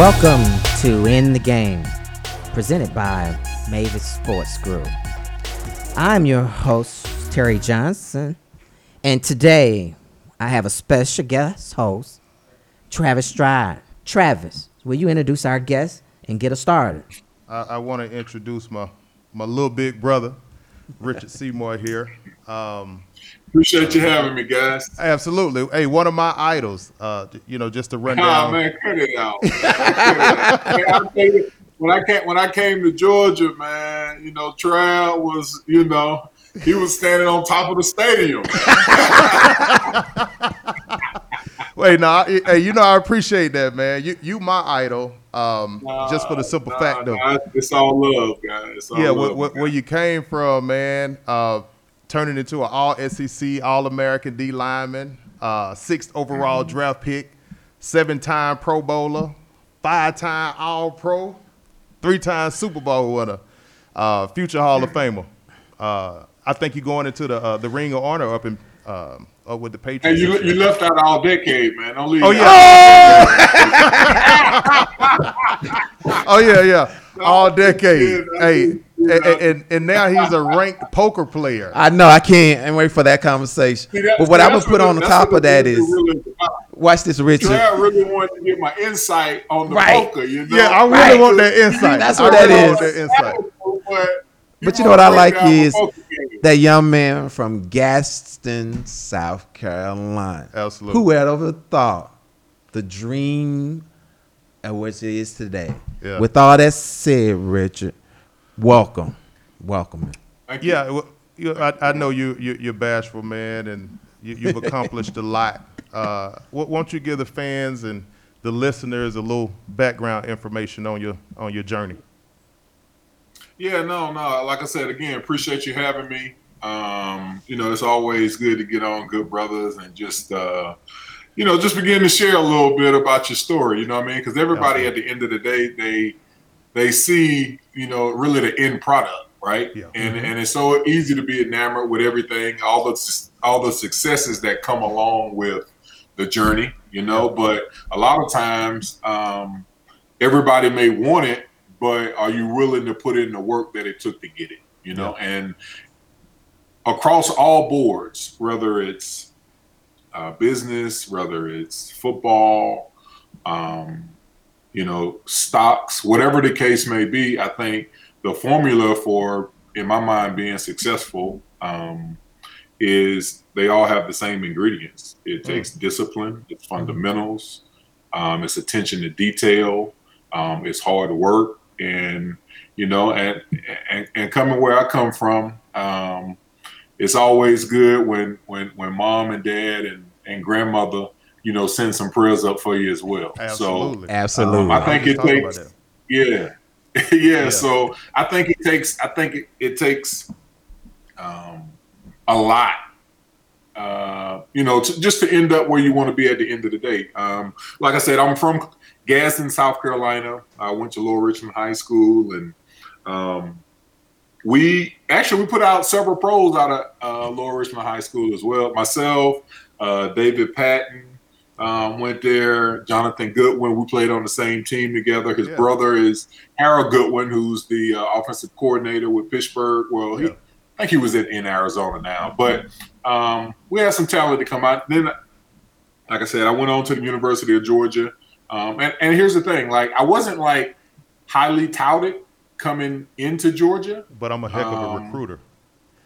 Welcome to In the Game, presented by Mavis Sports Group. I'm your host, Terry Johnson, and today I have a special guest host, Travis Stroud. Travis, will you introduce our guest and get us started? I, I want to introduce my my little big brother, Richard Seymour here. Um, Appreciate you having me, guys. absolutely, hey, one of my idols. Uh, you know, just to run Oh down. man, cut it out. Cut it out. Man, I'll you, when I came when I came to Georgia, man, you know, Trav was, you know, he was standing on top of the stadium. Wait, no, I- hey, you know, I appreciate that, man. You you my idol. Um, just for the simple Nah, fact of nah, it's all love, guys. All yeah, love, where, where, where you came from, man. Uh, turning into an All SEC, All American D lineman, uh, sixth overall Mm-hmm. draft pick, seven time Pro Bowler, five time All Pro, three time Super Bowl winner, uh, future Hall of Famer. Uh, I think you're going into the uh, the Ring of Honor up in um up with the Patriots. And you you left out all decade, man. Don't leave Oh yeah. oh yeah, yeah. All decade. Hey, and, and and now he's a ranked poker player. I know I can't and wait for that conversation. See, that- but what I'm gonna put what on the- the top of that is, really watch this, Richard. i really wanted to get my insight on the Right. poker, you know. Yeah, I really Right. want that insight. That's I what that really is. want that insight. But, But you know what I like is the poker game. That young man from Gadsden, South Carolina. Absolutely. Who had ever thought the dream of what it is today? Yeah. With all that said, Richard, welcome. Welcome. Thank you. Yeah, well, you, I, I know you, you you're bashful, man, and you, you've accomplished a lot. Uh, why won't you give the fans and the listeners a little background information on your on your journey? Yeah, no, no. Like I said again, appreciate you having me. Um, you know, it's always good to get on Good Brothers and just uh, you know, just begin to share a little bit about your story. You know what I mean? Because everybody at the end of the day, they they see you know really the end product, right? Yeah. And and it's so easy to be enamored with everything, all the all the successes that come along with the journey. You know, but a lot of times, um, everybody may want it, but are you willing to put in the work that it took to get it? You know, and across all boards, whether it's uh, business, whether it's football, um, you know, stocks, whatever the case may be, I think the formula for, in my mind, being successful um, is they all have the same ingredients. It takes discipline, it's fundamentals, um, it's attention to detail, um, it's hard work, and you know, and, and and coming where I come from, um, it's always good when when when mom and dad and and grandmother, you know, send some prayers up for you as well. Absolutely. So Absolutely. Um, I think was it takes- yeah. yeah, Yeah. So I think it takes. I think it, it takes um, a lot. Uh, you know, to, just to end up where you want to be at the end of the day. Um, like I said, I'm from Gadsden, South Carolina. I went to Lower Richland High School, and um, we actually we put out several pros out of uh, Lower Richland High School as well. Myself, uh, David Patten um, went there. Jonathan Goodwin, we played on the same team together. His Yeah. brother is Harold Goodwin, who's the uh, offensive coordinator with Pittsburgh. Well, he, Yeah. I think he was in, in Arizona now, but um, we had some talent to come out. Then, like I said, I went on to the University of Georgia. Um, and, and here's the thing: like, I wasn't like highly touted coming into Georgia. But I'm a heck of a Um, recruiter.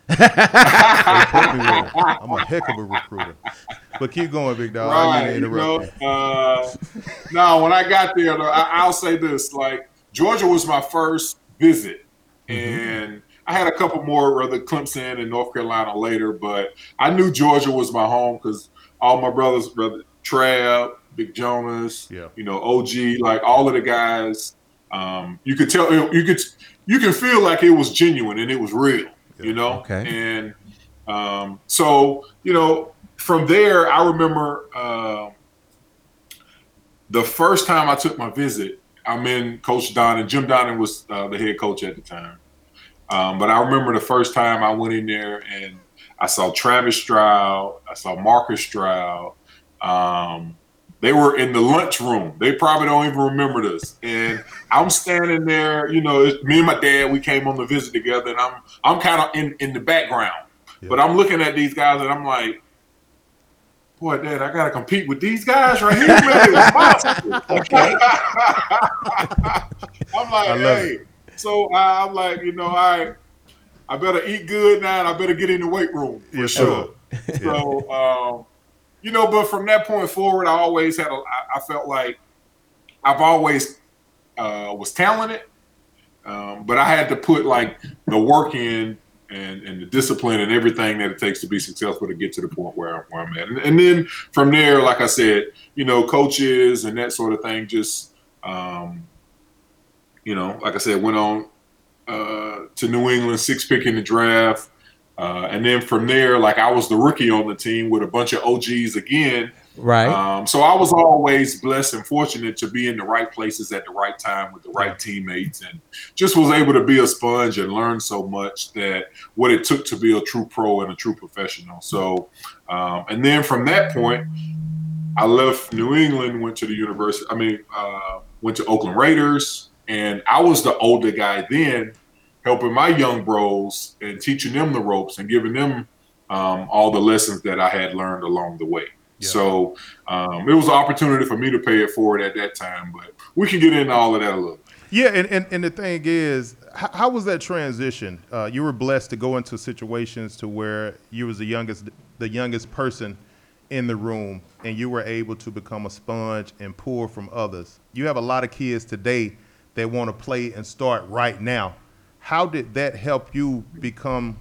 They put me with it. I'm a heck of a recruiter. But keep going, big dog. I right. You know, uh, no, when I got there, though, I, I'll say this: like Georgia was my first visit, and I had a couple more, rather Clemson and North Carolina later, but I knew Georgia was my home because all my brothers, brother Trav, Big Jonas, Yeah. you know, OG, like all of the guys, um, you could tell, you could, you can feel like it was genuine and it was real, you know. Okay. And um, so, you know, from there, I remember uh, the first time I took my visit. I'm in Coach Donnan. Jim Donnan was uh, the head coach at the time. Um, but I remember the first time I went in there and I saw Travis Stroud, I saw Marcus Stroud, um, they were in the lunchroom. They probably don't even remember this. And I'm standing there, you know, me and my dad, we came on the visit together, and I'm I'm kind of in in the background, but I'm looking at these guys, and I'm like. Boy, Dad, I gotta compete with these guys right here. I'm like, I hey. So uh, I'm like, you know, right, I better eat good now, and I better get in the weight room for Yes, sure. sir. So, um, you know, but from that point forward, I always had a. I felt like I've always uh, was talented, um, but I had to put like the work in and, and the discipline and everything that it takes to be successful to get to the point where, where I'm at. And, and then from there, like I said, you know, coaches and that sort of thing just, um, you know, like I said, went on uh, to New England, six pick in the draft. Uh, and then from there, like I was the rookie on the team with a bunch of OGs again. Right. Um, so I was always blessed and fortunate to be in the right places at the right time with the right teammates, and just was able to be a sponge and learn so much that what it took to be a true pro and a true professional. So, um, and then from that point, I left New England, went to the university. I mean, uh, went to Oakland Raiders, and I was the older guy then, helping my young bros and teaching them the ropes and giving them um, all the lessons that I had learned along the way. Yeah. So um, it was an opportunity for me to pay it forward at that time, but we can get into all of that a little. Yeah, and, and, and the thing is, how, how was that transition? Uh, you were blessed to go into situations to where you was the youngest, the youngest person in the room, and you were able to become a sponge and pour from others. You have a lot of kids today that want to play and start right now. How did that help you become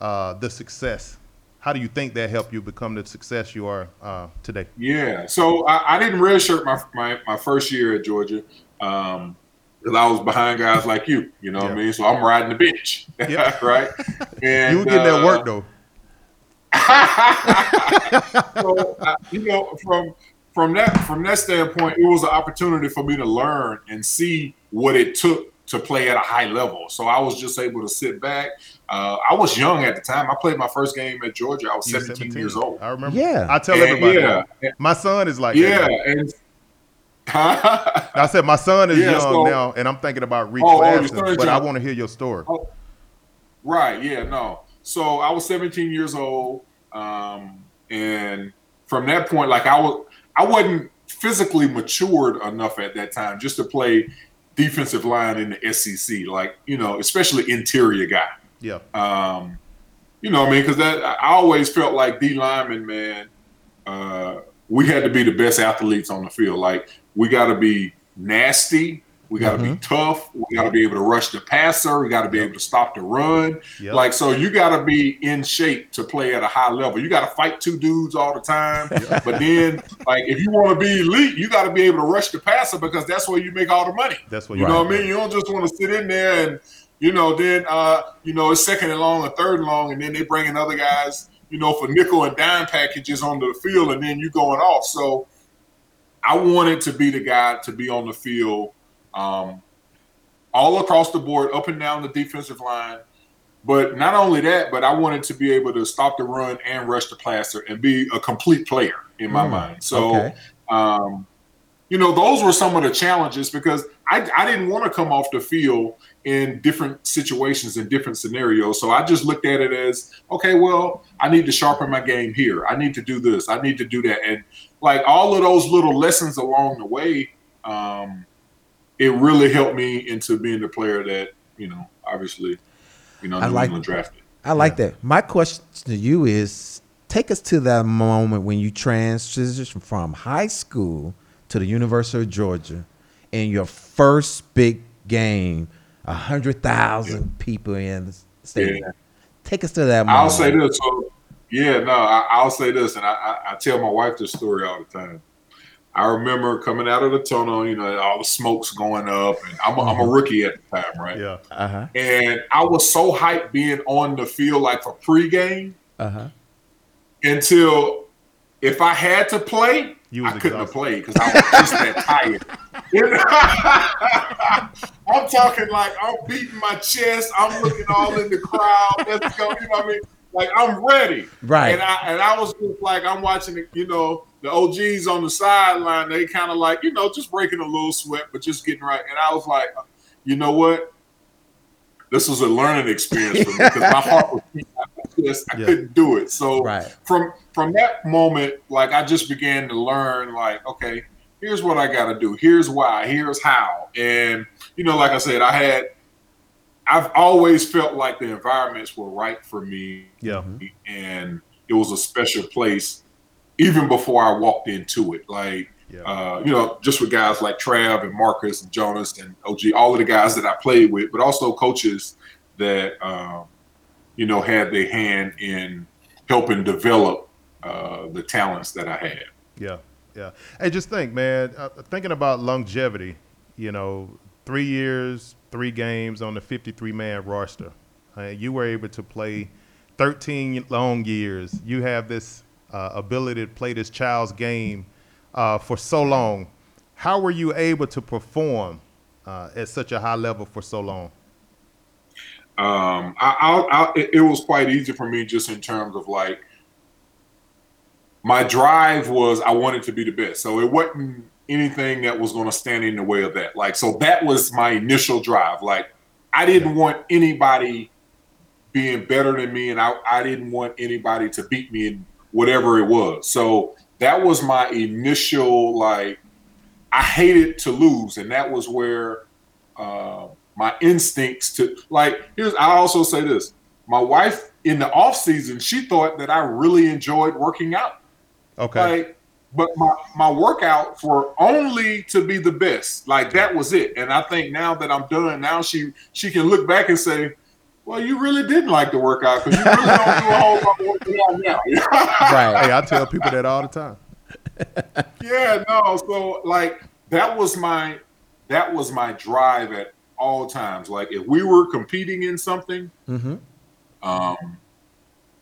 uh, the success? How do you think that helped you become the success you are uh, today? Yeah. So I, I didn't redshirt my, my my first year at Georgia. Um, because I was behind guys like you, you know what I mean? So I'm riding the bench, Yeah. right? And You were getting that uh, work though. so uh, you know, from from that from that standpoint, it was an opportunity for me to learn and see what it took to play at a high level. So I was just able to sit back. Uh, I was young at the time. I played my first game at Georgia. I was You were 17, years old. I remember. Yeah. I tell And everybody. yeah. My son is like yeah, that. and I said my son is Yeah, young so- now, and I'm thinking about oh, reclassing, son is but I want to hear your story. Oh, right. Yeah. No. So I was 17 years old, um, and from that point, like I was, I wasn't physically matured enough at that time just to play defensive line in the SEC. Like you know, especially interior guy. Yeah. Um, you know, what I mean, because that I always felt like D lineman, man. Uh, we had to be the best athletes on the field. Like we got to be nasty. We got to be tough. We got to be able to rush the passer. We got to be able to stop the run. Yep. Like so, you got to be in shape to play at a high level. You got to fight two dudes all the time. But then, like if you want to be elite, you got to be able to rush the passer because that's where you make all the money. That's what You know what I mean? You don't just want to sit in there and, you know, then, uh, you know, it's second and long or third and long, and then they bring in other guys, you know, for nickel and dime packages onto the field, and then you going off. So I wanted to be the guy to be on the field um, all across the board, up and down the defensive line. But not only that, but I wanted to be able to stop the run and rush the passer and be a complete player in my Mm, mind. So, okay. um, you know, those were some of the challenges because I, I didn't want to come off the field in different situations and different scenarios. So I just looked at it as, okay, well, I need to sharpen my game here. I need to do this. I need to do that. And like all of those little lessons along the way, um, it really helped me into being the player that, you know, obviously, you know, I like- drafted. I like that. My question to you is take us to that moment when you transitioned from high school to the University of Georgia in your first big game, a hundred thousand people in the stadium. Yeah. Take us to that moment. I'll say this. So, yeah, no, I, I'll say this, and I, I, I tell my wife this story all the time. I remember coming out of the tunnel, you know, all the smoke's going up, and I'm a, I'm a rookie at the time, right? Yeah. Uh huh. And I was so hyped being on the field, like for pregame, Uh huh. until if I had to play, You was I couldn't have played because I was just that tired. I'm talking like I'm beating my chest. I'm looking all in the crowd. Let's go. You know what I mean? Like I'm ready. Right. And I and I was just like I'm watching it. You know, the OGs on the sideline, they kind of like, you know, just breaking a little sweat, but just getting right. And I was like, uh, you know what? This was a learning experience for me because my heart was just I Yeah. couldn't do it. So Right. from from that moment, like I just began to learn, like, okay, here's what I got to do. Here's why. Here's how. And you know, like I said, I had, I've always felt like the environments were right for me, Yeah. Mm-hmm. and it was a special place, even before I walked into it. Like, Yeah. uh, you know, just with guys like Trav and Marcus and Jonas and OG, all of the guys that I played with, but also coaches that um, you know had their hand in helping develop uh, the talents that I had. Yeah, yeah. Hey, just think, man. Uh, thinking about longevity, you know, three years, three games on the 53 man roster. Uh, you were able to play 13 long years. You have this uh, ability to play this child's game uh, for so long. How were you able to perform uh, at such a high level for so long? Um, I, I, I, it was quite easy for me just in terms of like my drive was I wanted to be the best. So it wasn't anything that was going to stand in the way of that. Like, so that was my initial drive. Like, I didn't want anybody being better than me, and I, I didn't want anybody to beat me in whatever it was. So that was my initial like. I hated to lose, and that was where uh, my instincts to like. Here's I also say this: my wife in the off season, she thought that I really enjoyed working out. Okay. Like, but my my workouts were only to be the best. Like that was it. And I think now that I'm done, now she she can look back and say, "Well, you really didn't like the workout because you really don't do a whole lot of working out now." Right. hey, I tell people that all the time. yeah, no. So like that was my that was my drive at all times. Like if we were competing in something, Mm-hmm. um,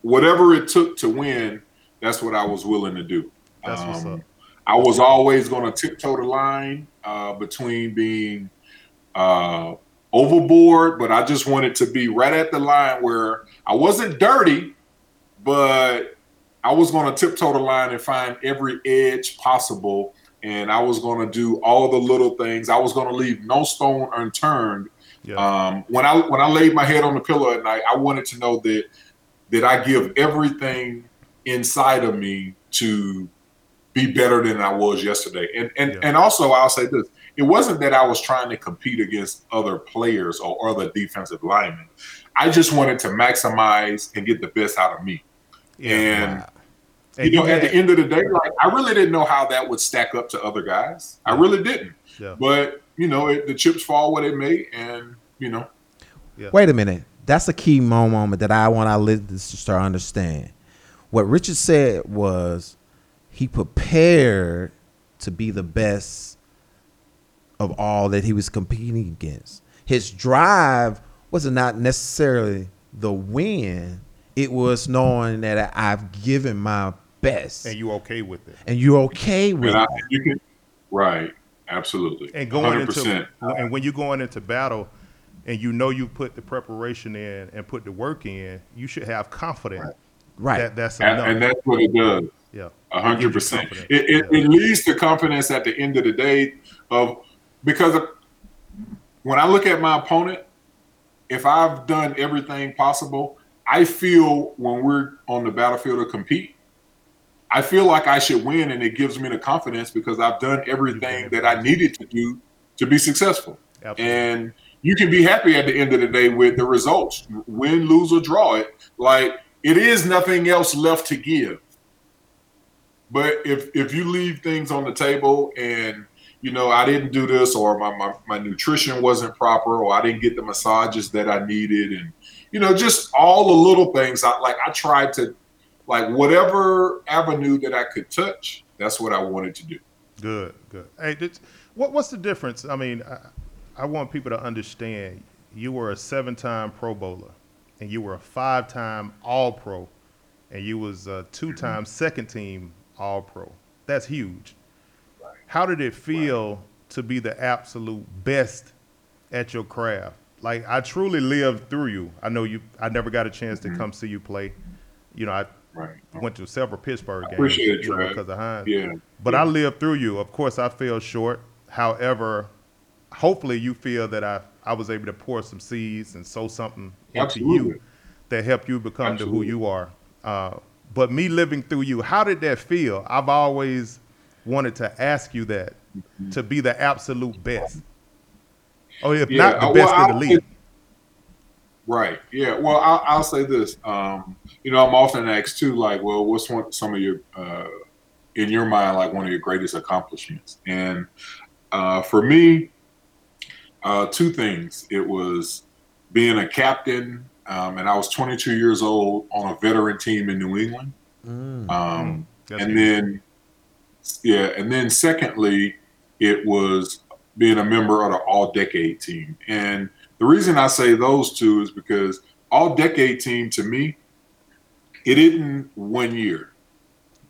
whatever it took to win, that's what I was willing to do. That's what's Um, up. I was always going to tiptoe the line uh, between being uh, overboard, but I just wanted to be right at the line where I wasn't dirty, but I was going to tiptoe the line and find every edge possible. And I was going to do all the little things. I was going to leave no stone unturned. Yeah. Um, when I when I laid my head on the pillow at night, I wanted to know that that I give everything inside of me to be better than I was yesterday. And and Yeah. and also I'll say this: it wasn't that I was trying to compete against other players or other defensive linemen. I just wanted to maximize and get the best out of me. and And you know, at the end of the day, like I really didn't know how that would stack up to other guys. I really didn't. Yeah. But you know, it, the chips fall where they may, and you know, Wait a minute. That's a key moment that I want our listeners to start to understand. What Richard said was he prepared to be the best of all that he was competing against. His drive was not necessarily the win. It was knowing that I've given my best, and you okay with it. and you're okay with I, it. you can, right? Absolutely, and going 100%. into and when you're going into battle and you know you put the preparation in and put the work in, you should have confidence Right. that that's and, enough. and that's what it does. yeah, A hundred percent. It, it, Yeah. it leads to confidence at the end of the day of because when I look at my opponent, if I've done everything possible, I feel when we're on the battlefield to compete, I feel like I should win, and it gives me the confidence because I've done everything that I needed to do to be successful. Absolutely. And you can be happy at the end of the day with the results, win, lose, or draw it. Like it is nothing else left to give. But if if you leave things on the table and you know I didn't do this or my, my, my nutrition wasn't proper or I didn't get the massages that I needed and you know just all the little things I like I tried to like whatever avenue that I could touch that's what I wanted to do. Good, good. Hey, this, what what's the difference? I mean, I, I want people to understand. You were a seven-time Pro Bowler, and you were a five-time All-Pro, and you was a two-time second-team All-Pro. That's huge. How did it feel to be the absolute best at your craft? Like I truly lived through you. I know you. I never got a chance to come see you play. You know, I Right. Went to several Pittsburgh games appreciate it, you know, because of Hines. Yeah. But I lived through you. Of course, I fell short. However, hopefully you feel that I, I was able to pour some seeds and sow something into you that helped you become to who you are. Uh, but me living through you, how did that feel? I've always wanted to ask you that to be the absolute best. Oh, if Yeah, not the uh, well, best in the league. Right. Yeah. Well, I'll, I'll say this. Um, you know, I'm often asked too, like, well, what's one some of your uh, in your mind, like one of your greatest accomplishments? And uh, for me, uh, two things. It was being a captain, um, and I was 22 years old on a veteran team in New England. Mm. Um, That's and huge. then, yeah, and then secondly, it was being a member of the All Decade team. And the reason I say those two is because All Decade team to me, it isn't one year.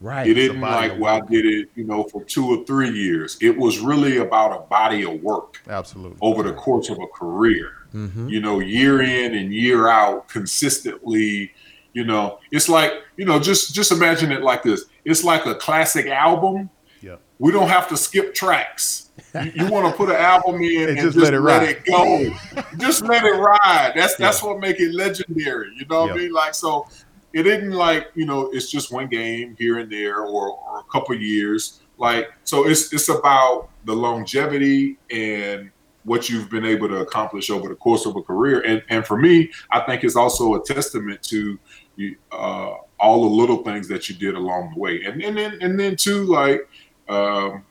Right. It isn't like well, I did it, you know, for two or three years. It was really about a body of work Absolutely. over the course of a career Mm-hmm. you know, year in and year out, consistently. You know, it's like you know, just just imagine it like this. It's like a classic album. Yeah. We don't have to skip tracks. You, you want to put an album in and, just, let, it, go. just let it ride. That's that's what make it legendary. You know what I mean? Like so, it isn't like you know it's just one game here and there or, or a couple years. Like so, it's it's about the longevity and what you've been able to accomplish over the course of a career. And and for me, I think it's also a testament to you, uh, all the little things that you did along the way. And and then and then too, like um,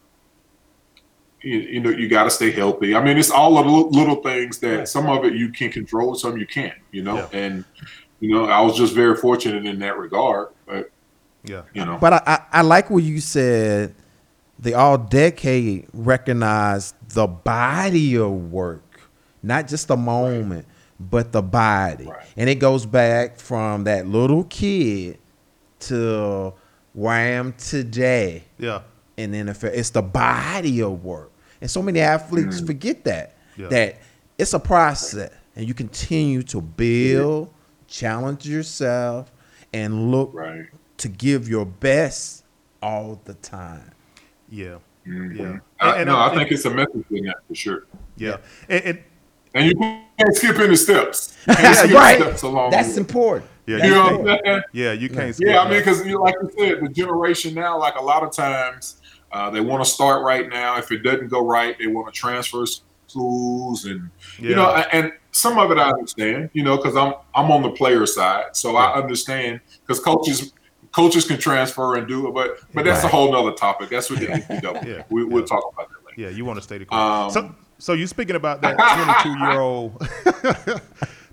you, you know, you got to stay healthy. I mean, it's all the little, little things that some of it you can control, some you can't. You know, Yeah. and you know, I was just very fortunate in that regard. But Yeah. you know, But I, I, I like what you said. The all decade recognized the body of work, not just the moment, but the body. Right. And it goes back from that little kid to where I am today Yeah. in the NFL. It's the body of work. And so many athletes forget that. Yeah. That it's a process and you continue to build, challenge yourself, and look right? to give your best all the time. Yeah. Mhm. Yeah. I, And- and no, I I think- think it's a message in that for sure. Yeah. And, and And you can't skip any steps. You can't right. steps along That's important. Yeah, You know what. I'm saying? yeah, you can't Yeah, I mean, because you like you said, the generation now, like a lot of times, uh, they want to start right now. If it doesn't go right, they want to transfer schools, and you know, and some of it I understand, you know, because I'm I'm on the player side, so I understand because coaches coaches can transfer and do it, but but that's a whole nother topic. That's what the NCAA. Yeah. We, we'll Yeah. talk about that later. Yeah, you want to stay the course. Um, so, so you speaking about that 22 year old,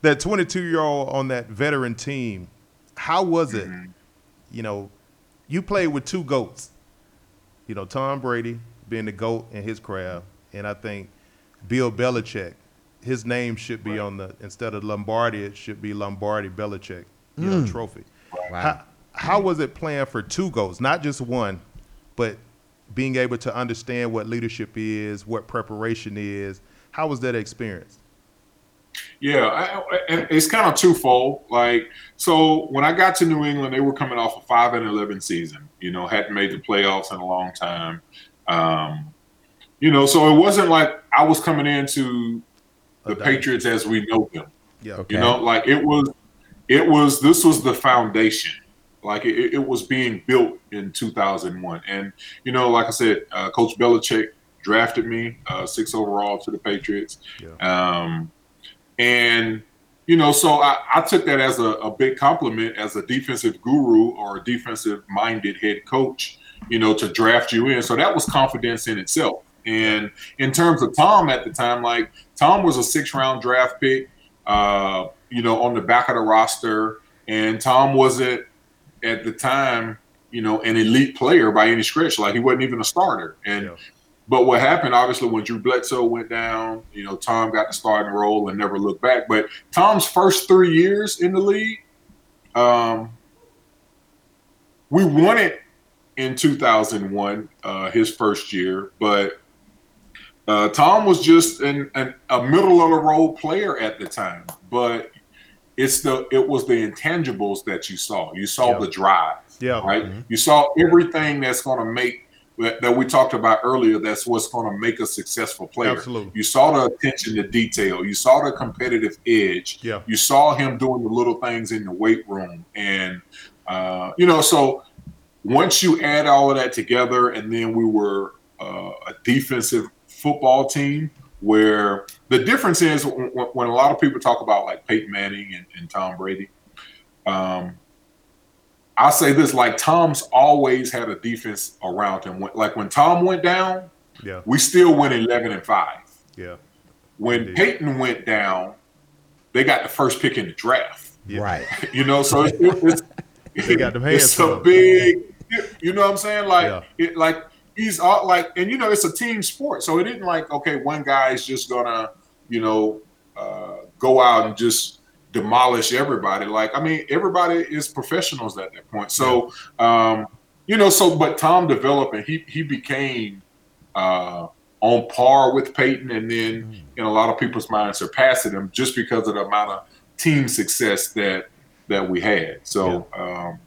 that 22 year old on that veteran team. How was it? Mm-hmm. You know, you played with two goats. You know, Tom Brady being the goat in his craft, and I think Bill Belichick. His name should be Right. on the instead of Lombardi, it should be Lombardi Belichick, you know, trophy. Wow. How, how was it playing for two goals, not just one, but being able to understand what leadership is, what preparation is? How was that experience? Yeah, I, and it's kind of twofold. Like, so when I got to New England, they were coming off a five and eleven season. You know, hadn't made the playoffs in a long time. Um, you know, so it wasn't like I was coming into the. Patriots as we know them. Yeah. Okay. You know, like it was, it was. This was the foundation. Like it, it was being built in 2001, and you know, like I said, uh, Coach Belichick drafted me uh, six overall to the Patriots. Um, and you know, so I, I took that as a, a big compliment as a defensive guru or a defensive minded head coach, you know, to draft you in. So that was confidence in itself. And in terms of Tom at the time, like Tom was a six round draft pick, uh, you know, on the back of the roster. And Tom wasn't at the time, you know, an elite player by any stretch. Like he wasn't even a starter. And Yeah. But what happened, obviously, when Drew Bledsoe went down, you know, Tom got the starting role and never looked back. But Tom's first three years in the league, um, we won it in 2001, uh, his first year. But uh, Tom was just an, an, a middle of the road player at the time. But it's the it was the intangibles that you saw. You saw Yeah. the drive, Yeah. right? You saw everything that's going to make that, that we talked about earlier. That's what's going to make a successful player. Absolutely. You saw the attention to detail. You saw the competitive edge. Yeah. You saw him doing the little things in the weight room, and uh, you know, so once you add all of that together, and then we were uh, a defensive football team where the difference is when, when a lot of people talk about like Peyton Manning and, and Tom Brady. Um, I'll say this: like Tom's always had a defense around him. Like when Tom went down, Yeah. we still went eleven and five. Yeah. When Indeed. Peyton went down, they got the first pick in the draft. Yeah. Right. You know, so it's, it's, They got them hands it's a full. big. You know what I'm saying? Like Yeah. it, like he's all like, and you know, it's a team sport, so it isn't like okay, one guy is just gonna, you know, uh, go out and just demolish everybody. Like, I mean, everybody is professionals at that point. So, um, you know, so but Tom developed and he he became uh, on par with Peyton, and then in a lot of people's minds surpassing him just because of the amount of team success that that we had. So, um,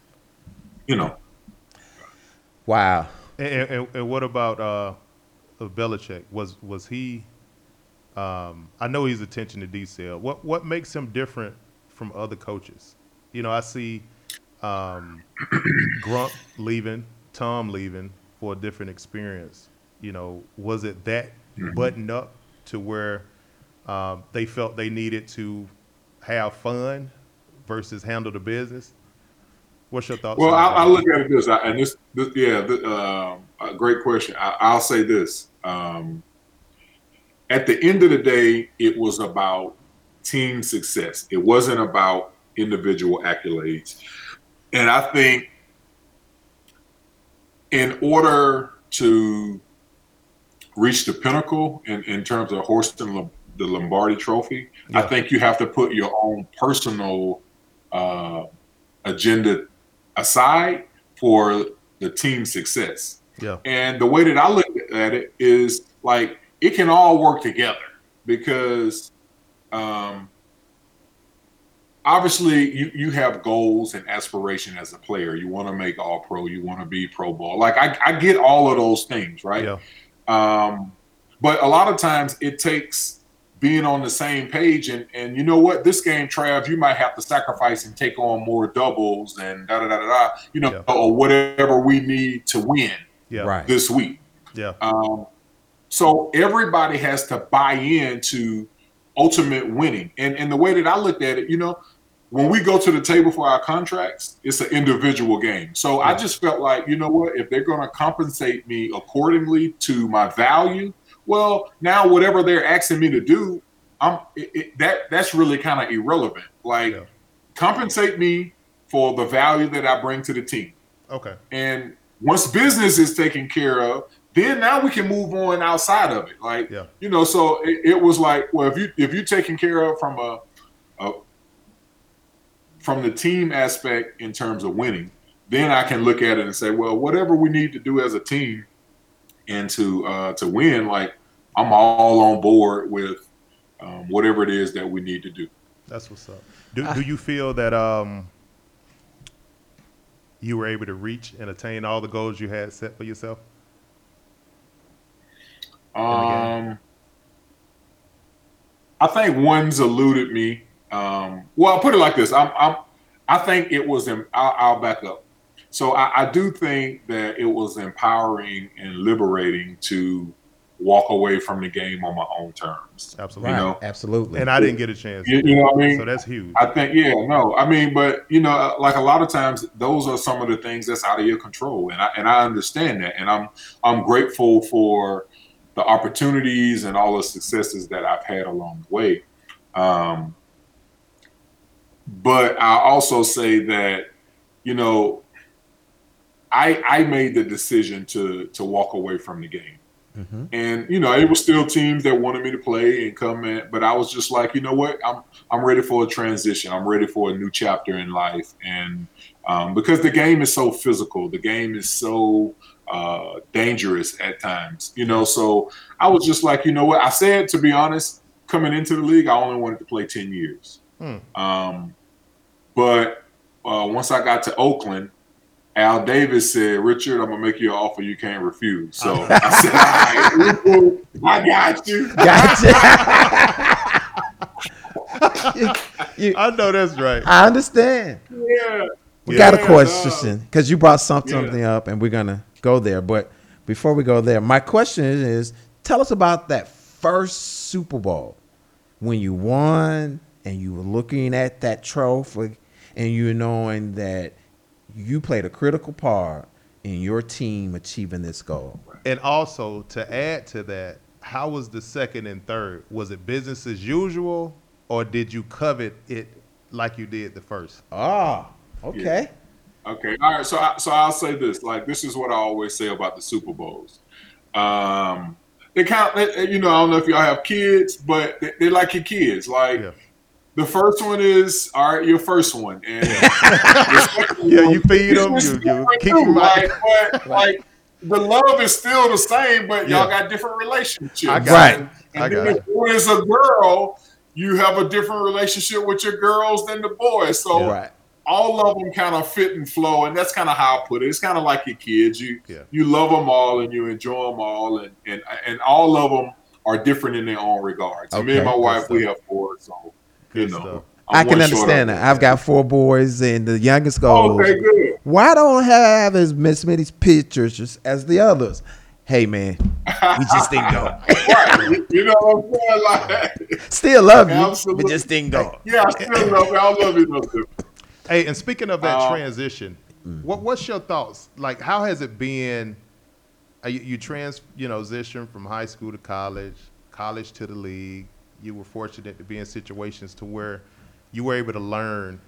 you know, Wow. And, and, and what about uh, of Belichick? Was was he? Um, I know he's attention to detail. What what makes him different from other coaches? You know, I see um, Gronk leaving, Tom leaving for a different experience. You know, was it that buttoned up to where um, they felt they needed to have fun versus handle the business? What's your thoughts? Well, on I? I look at it this, I- and this, this yeah, um, a great question. I, I'll say this: um, at the end of the day, it was about team success. It wasn't about individual accolades, and I think in order to reach the pinnacle in, in terms of Lom- the Lombardi Trophy, I think you have to put your own personal uh, agenda aside for the team success. Yeah. And the way that I look at it is like it can all work together because um, obviously you, you have goals and aspiration as a player. You want to make all pro, you want to be Pro Bowl. Like I, I get all of those things, right? Yeah. Um, but a lot of times it takes being on the same page and and you know what this game Trav you might have to sacrifice and take on more doubles and da da da da da you know Yeah. or whatever we need to win Yeah. Right. this week Yeah. um, so everybody has to buy into ultimate winning. And and the way that I looked at it, you know, when we go to the table for our contracts, it's an individual game. So I just felt like, you know what, if they're going to compensate me accordingly to my value, well, now whatever they're asking me to do, I'm it, it, that that's really kind of irrelevant. Like Yeah. compensate me for the value that I bring to the team. Okay. And once business is taken care of, then now we can move on outside of it. Like, Yeah. you know, so it, it was like, well, if you if you're taken care of from a, a from the team aspect in terms of winning, then I can look at it and say, well, whatever we need to do as a team and to uh, to win, like I'm all on board with um, whatever it is that we need to do. That's what's up. Do, do you feel that um, you were able to reach and attain all the goals you had set for yourself? Um, I think one's eluded me. Um, well, I'll put it like this. I'm, I'm, I think it was. Em- I'll, I'll back up. So I, I do think that it was empowering and liberating to walk away from the game on my own terms. Absolutely. Right. know. Absolutely. And I didn't get a chance. You, you know what I mean? So that's huge. I think, yeah, no, I mean, but you know, like a lot of times, those are some of the things that's out of your control, and I and I understand that, and I'm I'm grateful for the opportunities and all the successes that I've had along the way. Um, but I also say that, you know, I I made the decision to to walk away from the game. Mhm. And you know, it was still teams that wanted me to play and come in, but I was just like, you know what, I'm I'm ready for a transition. I'm ready for a new chapter in life, and um, because the game is so physical, the game is so uh, dangerous at times, you know. So I was just like, you know what, I said to be honest, coming into the league, I only wanted to play ten years. Hmm. Um, But uh, once I got to Oakland, Al Davis said, "Richard, I'm gonna make you an offer you can't refuse." So I said, "All right, cool. I got you." Gotcha. You- I know that's right. I understand. Yeah. We got a question because you brought some- Yeah. something up, and we're gonna go there. But before we go there, my question is, is tell us about that first Super Bowl when you won and you were looking at that trophy and you knowing that you played a critical part in your team achieving this goal. And also to add to that, how was the second and third? Was it business as usual, or did you covet it like you did the first? Ah, okay. Okay. All right. So, I, so I'll say this. Like, this is what I always say about the Super Bowls. Um, they count. they- You know, I don't know if y'all have kids, but they, they like your kids. Like, Yeah. the first one is all right. Your first one, and Yeah, one you feed them. you- you keep too. 'em out. Like, but like the love is still the same, but y'all Yeah. got different relationships. I got Right. it. And I got if one is a girl, you have a different relationship with your girls than the boys. So Right. All of them kind of fit and flow, and that's kind of how I put it. It's kind of like your kids. You Yeah. you love them all and you enjoy them all, and and and all of them are different in their own regards. And me and my wife, we have four, so you Good know. stuff. I'm I can understand that. I've got four boys, and the youngest goes. okay, good. Why don't I have as Miss many pictures just as the others? Hey man, we just didn't go. right. You know what I'm saying? Like, Still love you, Absolutely. but just didn't go. yeah, I still love you. I love you, too. Hey, and speaking of that Uh, transition, what what's your thoughts? Like, how has it been? You, you trans, you know, transition from high school to college, college to the league. You were fortunate to be in situations to where you were able to learn.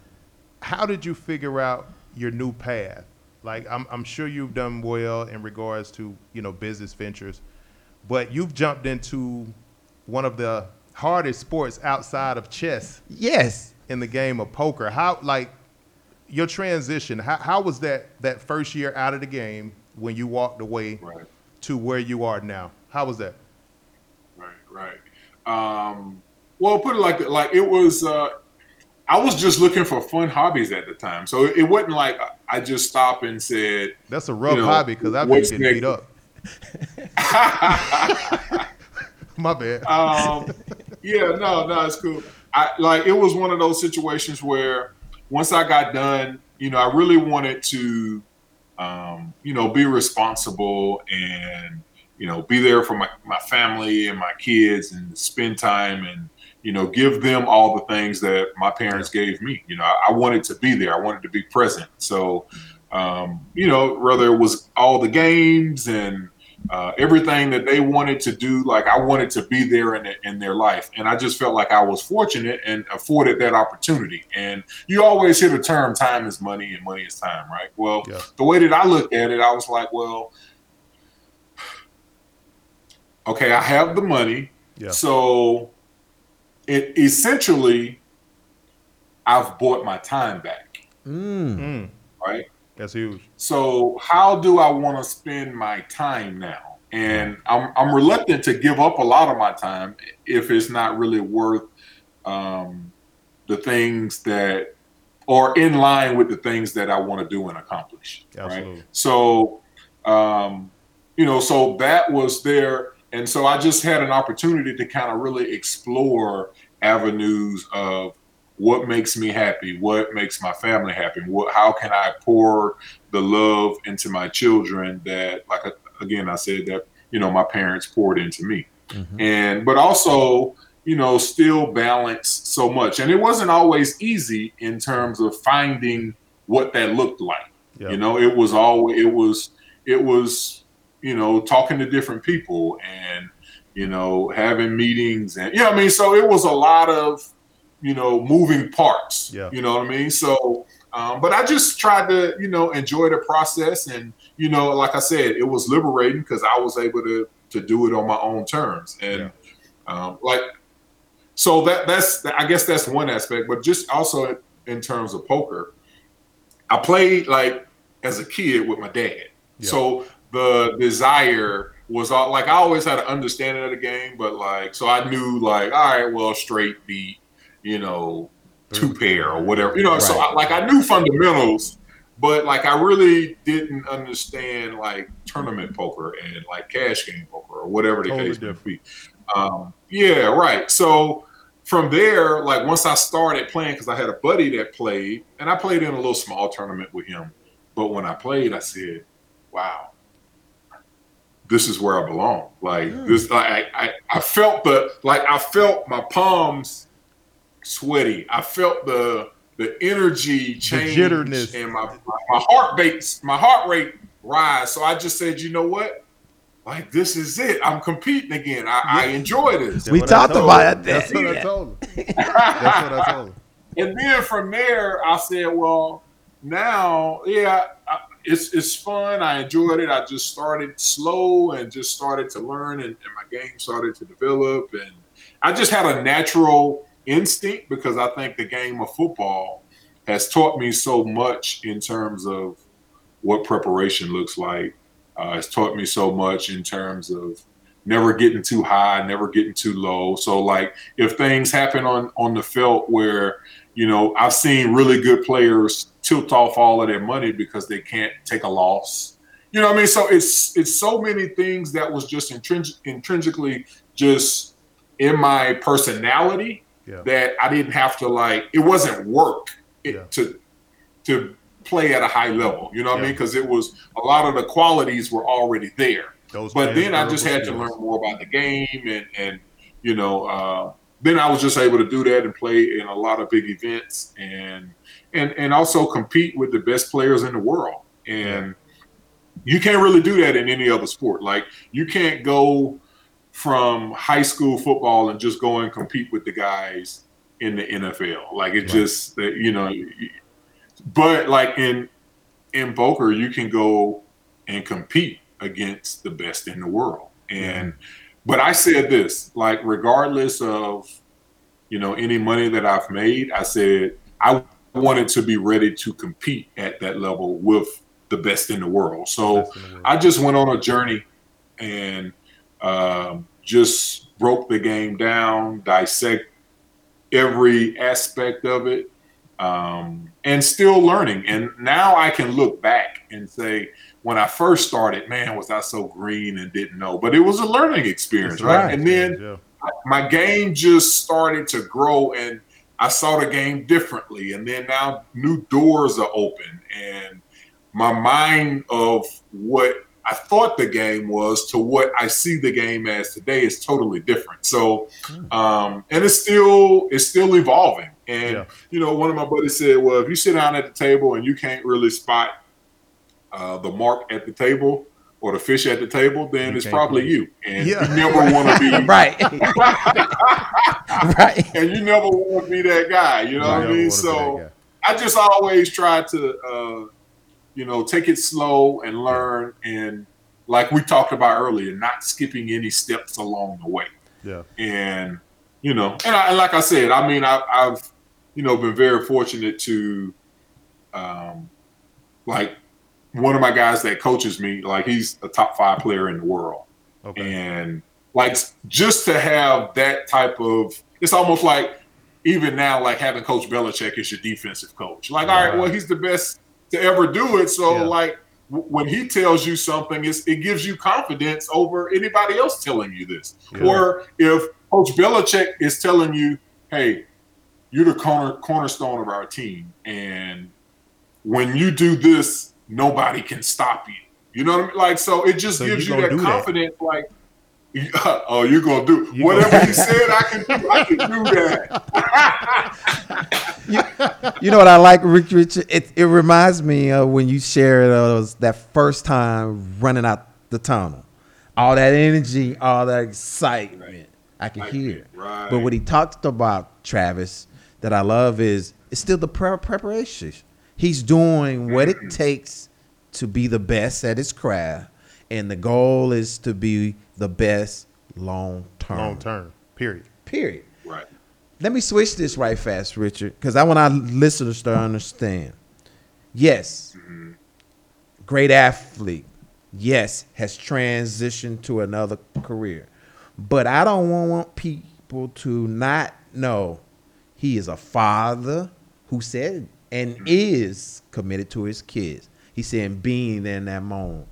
How did you figure out your new path? Like, I'm I'm sure you've done well in regards to you know business ventures, but you've jumped into one of the hardest sports outside of chess Yes. in the game of poker. How like your transition? How, how was that that first year out of the game when you walked away Right. to where you are now? How was that? Right, right. Um, well, put it like that. Like it was. Uh, I was just looking for fun hobbies at the time, so it wasn't like I just stopped and said, That's a rough You know, hobby because I've been getting beat up. My bad. um, "Yeah, no, no, it's cool." I like it was one of those situations where once I got done, you know, I really wanted to, um, you know, be responsible and you know be there for my my family and my kids and spend time and you know give them all the things that my parents gave me. You know, I, I wanted to be there. I wanted to be present. So, um, you know, whether it was all the games and uh, everything that they wanted to do, like I wanted to be there in, their- in their life. And I just felt like I was fortunate and afforded that opportunity. And you always hear the term time is money and money is time, right? Well, Yeah. the way that I looked at it, I was like, well, okay, I have the money. Yeah. So it essentially, I've bought my time back, Mm. Mm, right? That's huge. So how do I want to spend my time now? And I'm I'm reluctant to give up a lot of my time if it's not really worth um, the things that are in line with the things that I want to do and accomplish. Absolutely. Right. So, um, you know, so that was there, and so I just had an opportunity to kind of really explore avenues of what makes me happy, what makes my family happy, what how can I pour the love into my children that, like again, I said that you know my parents poured into me, mm-hmm. and but also you know still balance so much, and it wasn't always easy in terms of finding what that looked like. Yeah. You know, it was all it was it was you know talking to different people and you know having meetings and you know I mean. So it was a lot of you know moving parts. Yeah. You know what I mean. So. Um, but I just tried to, you know, enjoy the process, and you know, like I said, it was liberating because I was able to to do it on my own terms, and um, like, so that that's I guess that's one aspect, but just also in terms of poker, I played like as a kid with my dad. Yeah. So the desire was all like I always had an understanding of the game, but like so I knew like all right, well, straight beat, you know, two pair or whatever. You know, so I, like I knew fundamentals, but like I really didn't understand like tournament poker and like cash game poker or whatever the Totally case may be. Um, yeah, right. So from there, like once I started playing, because I had a buddy that played, and I played in a little small tournament with him. But when I played, I said, "Wow, this is where I belong." Like this, like, I, I, I felt the like I felt my palms sweaty. I felt the the energy change jitterness. and my, my my heart rate my heart rate rise. So I just said, you know what? Like this is it. I'm competing again. I, I enjoy this. That's We what talked about him. it. That's what I told him. That's what I told him. And then from there, I said, well, now, yeah, I, it's it's fun. I enjoyed it. I just started slow and just started to learn, and, and my game started to develop. And I just had a natural instinct because I think the game of football has taught me so much in terms of what preparation looks like. Uh, it's taught me so much in terms of never getting too high, never getting too low. So like if things happen on on the felt where you know I've seen really good players tilt off all of their money because they can't take a loss. You know what I mean? So it's it's so many things that was just intrinsic, intrinsically just in my personality Yeah. that I didn't have to like. It wasn't work it, Yeah. to to play at a high level. You know what I mean? Because it was a lot of the qualities were already there. Those But then I just had to learn more about the game, and and you know, uh, then I was just able to do that and play in a lot of big events, and and and also compete with the best players in the world. And you can't really do that in any other sport. Like you can't go from high school football and just go and compete with the guys in the NFL. Like it just that you know, but like in in poker, you can go and compete against the best in the world. And but I said this, like regardless of you know any money that I've made, I said I wanted to be ready to compete at that level with the best in the world. So the world. I just went on a journey and um, just broke the game down, dissect every aspect of it, um, and still learning. And now I can look back and say, when I first started, man, was I so green and didn't know. But it was a learning experience, right? right. And then Yeah. my game just started to grow and I saw the game differently. And then now new doors are open and my mind of what I thought the game was to what I see the game as today is totally different. So, um, and it's still it's still evolving. And Yeah. you know, one of my buddies said, "Well, if you sit down at the table and you can't really spot uh, the mark at the table or the fish at the table, then You it's probably play. you, and Yeah. you never want to be right. right. and you never want to be that guy. You know You what I mean? So. I just always try to, uh, you know, take it slow and learn, and like we talked about earlier, not skipping any steps along the way. yeah, And you know, and, I, and like I said, I mean, I, I've you know been very fortunate to, um, like one of my guys that coaches me, like he's a top five player in the world. Okay, and like just to have that type of it's almost like even now like having coach Belichick as your defensive coach. Like all right well he's the best to ever do it so Yeah. like when he tells you something it gives you confidence over anybody else telling you this Yeah. or if coach Belichick is telling you hey you're the corner cornerstone of our team and when you do this nobody can stop you you know what I mean? Like, so it just So gives you you that do that. confidence. Like, oh, you're gonna do You whatever gonna- he said. I can do. I can do that. You know what I like, Rich Richard? It, it reminds me of when you shared uh, those, that first time running out the tunnel. All that energy, all that excitement. I can hear. Right. But what he talked about, Travis, that I love is it's still the pre- preparation. He's doing what it mm. takes to be the best at his craft, and the goal is to be the best long term. long term, period. Period. right. Let me switch this right fast, Richard, because I want our listeners to understand. Yes, mm-hmm. great athlete. Yes, has transitioned to another career. But I don't want people to not know he is a father, who said and mm-hmm. is committed to his kids. He's saying being in that moment.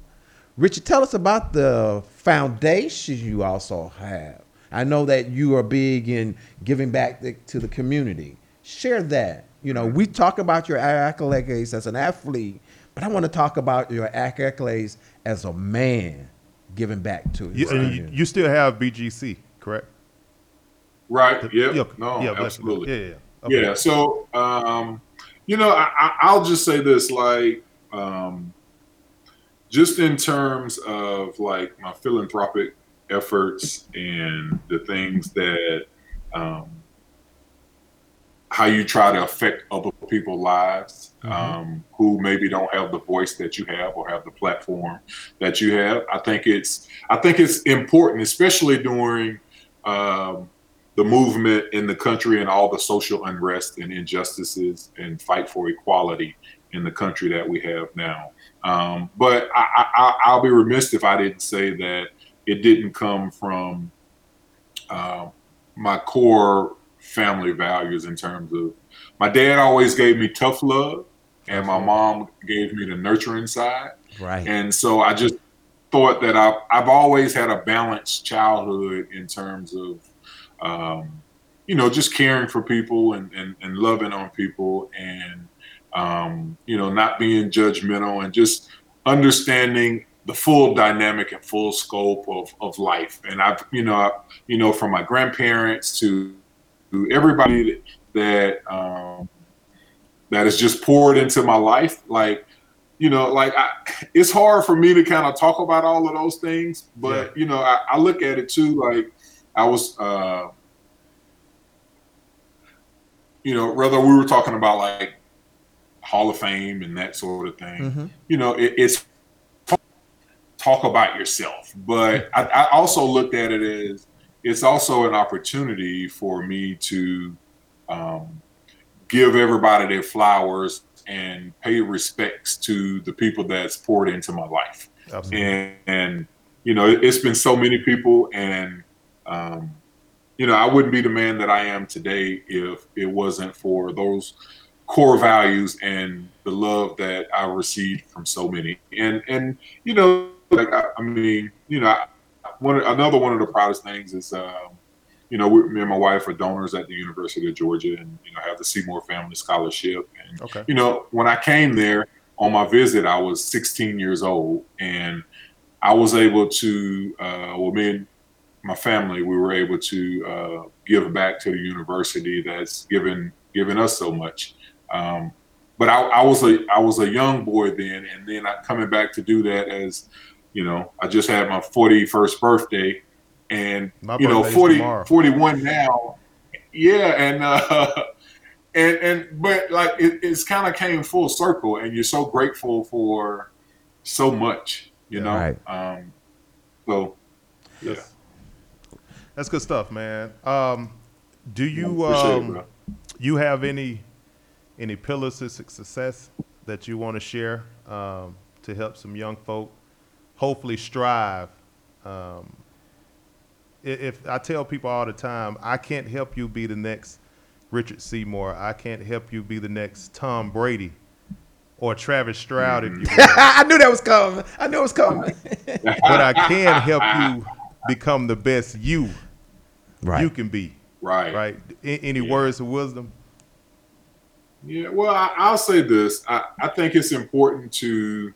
Richard, tell us about the foundation you also have. I know that you are big in giving back the, to the community. Share that. You know, we talk about your accolades as an athlete, but I want to talk about your accolades as a man giving back to his You, you, you still have BGC, correct? Right. Yeah. Yeah, No. yeah, absolutely. Yeah, yeah. Okay. Yeah. So, um, you know, I, I, I'll just say this, like, um, just in terms of like my philanthropic efforts and the things that, um, how you try to affect other people's lives um, who maybe don't have the voice that you have or have the platform that you have. I think it's I think it's important, especially during um, the movement in the country and all the social unrest and injustices and fight for equality in the country that we have now. Um, but I, I, I'll be remiss if I didn't say that it didn't come from uh, my core family values in terms of my dad always gave me tough love and my mom gave me the nurturing side. right. And so I just thought that I've, I've always had a balanced childhood in terms of, um, you know, just caring for people and, and, and loving on people and, um, you know, not being judgmental and just understanding the full dynamic and full scope of, of life. And I've, you know, I, you know, from my grandparents to, to everybody that, um, that is just poured into my life. Like, you know, like I, it's hard for me to kind of talk about all of those things, but you know, I, I look at it too. Like I was, uh, you know, whether we were talking about like Hall of Fame and that sort of thing, Mhm. you know, it, it's talk about yourself. But I, I also looked at it as it's also an opportunity for me to um, give everybody their flowers and pay respects to the people that's poured into my life. And, and you know, it, it's been so many people, and um, you know, I wouldn't be the man that I am today if it wasn't for those core values and the love that I received from so many. And and you know, like I, I mean, you know, I, one another one of the proudest things is. Um, you know, we, me and my wife are donors at the University of Georgia, and you know, have the Seymour Family Scholarship. And Okay. you know, when I came there on my visit, I was 16 years old, and I was able to, uh, well, me and my family, we were able to uh, give back to the university that's given given us so much. Um, but I, I was a I was a young boy then, and then I coming back to do that as, you know, I just had my 41st birthday, and My you know, birthday's 40, tomorrow. 41 now. Yeah, and uh, and and but like it, it's kind of came full circle, and you're so grateful for so much, you know. Right. Um, so yeah, That's good stuff, man. Um, do you Appreciate it, um, you have any any pillars to suc- success that you want to share um, to help some young folk hopefully strive? Um, if I tell people all the time, I can't help you be the next Richard Seymour. I can't help you be the next Tom Brady or Travis Stroud, if you will. I knew that was coming. I knew it was coming. but I can help you become the best you you can be. right, Right? Any Yeah. words of wisdom? Yeah, well, I, I'll say this. I, I think it's important to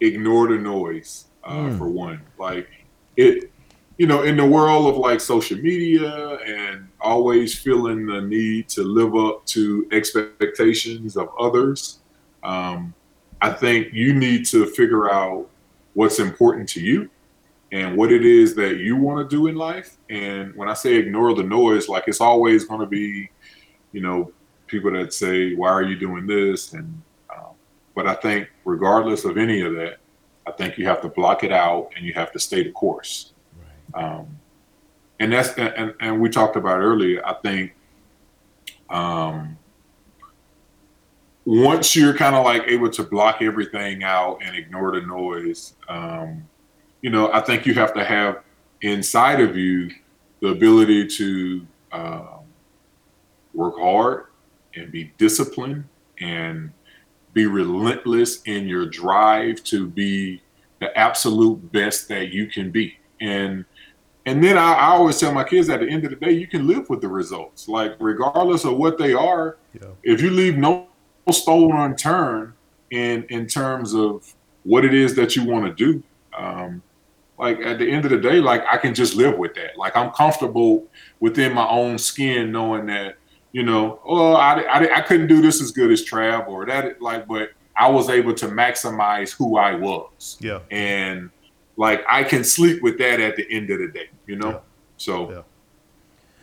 ignore the noise, uh, Mm. for one. Like, it, you know, in the world of like social media and always feeling the need to live up to expectations of others, um, I think you need to figure out what's important to you and what it is that you want to do in life. And when I say ignore the noise, like it's always going to be, you know, people that say, "Why are you doing this?" And um, but I think regardless of any of that, I think you have to block it out and you have to stay the course. Um, and that's and, and we talked about earlier. I think um, once you're kind of like able to block everything out and ignore the noise, um, you know, I think you have to have inside of you the ability to um, work hard and be disciplined and be relentless in your drive to be the absolute best that you can be. And and then I, I always tell my kids at the end of the day, you can live with the results. Like regardless of what they are, Yeah. if you leave no stone unturned in in terms of what it is that you want to do, um, like at the end of the day, like I can just live with that. Like I'm comfortable within my own skin, knowing that you know, oh, I, I, I couldn't do this as good as Trav or that, like, but I was able to maximize who I was, Yeah. and like I can sleep with that at the end of the day, you know. Yeah. So Yeah.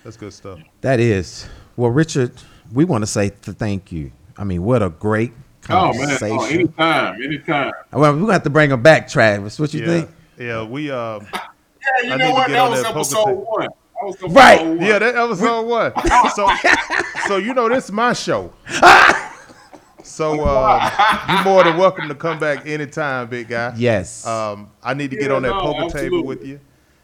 That's good stuff. That is. Well, Richard, we want to say th- thank you. I mean, what a great Oh man, conversation. oh, anytime, anytime. well, we're going to have to bring him back, Travis. What you yeah. think? Yeah. We uh. Yeah, you I know what? That was that episode one. That was episode Right. one. Yeah, that episode one. So, so you know, this is my show. So uh, you're more than welcome to come back anytime, big guy. Yes. Um, I need to get Yeah, on that no, poker absolutely. table with you.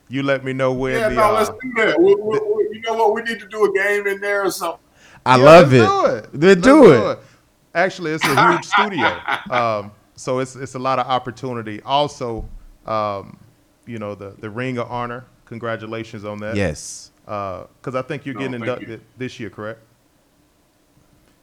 You let me know when Yeah, the. no, let's uh, do that. We, we, we, you know what? We need to do a game in there or something. I yeah, love let's it. Do it. Let's Let's do it. Actually, it's a huge studio. Um, so it's it's a lot of opportunity. Also, um, you know, the the Ring of Honor. Congratulations on that. Yes. Because I think you're No, getting thank you. inducted this year, correct?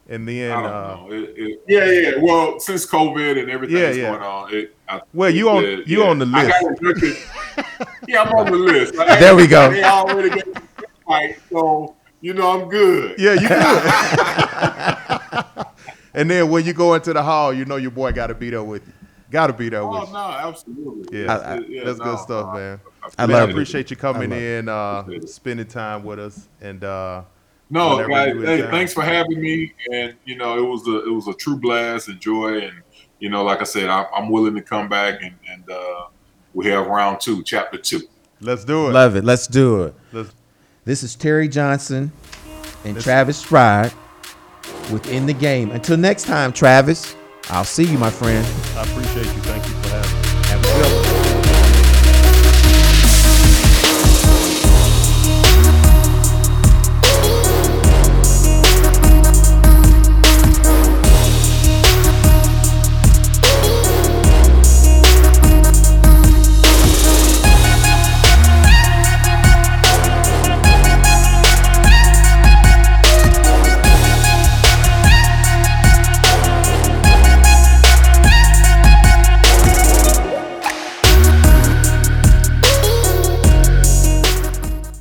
And then, I don't uh, know. It, it, yeah, yeah. Well, since COVID and everything Yeah, that's yeah. going on, it, I, Well, you on- it- you on the I got list. yeah, I'm on the list. Like, There we go. They already got fight, so you know I'm good. yeah, you good. and then when you go into the hall, you know your boy got to be there with you. Got to be there Oh with you. no, absolutely. Yeah, I- I- Yeah, that's no, good stuff, no. man. I man, love I it. appreciate you coming love in, uh, spending time with us, and uh, No, guys, hey, in thanks for having me. And you know, it was a it was a true blast and joy. And you know, like I said, I'm, I'm willing to come back and and uh, we have round two, chapter two. let's do it. Love it. Let's do it. Let's- This is Terry Johnson and This- Travis Stroud within the game. Until next time, Travis, I'll see you, my friend. I appreciate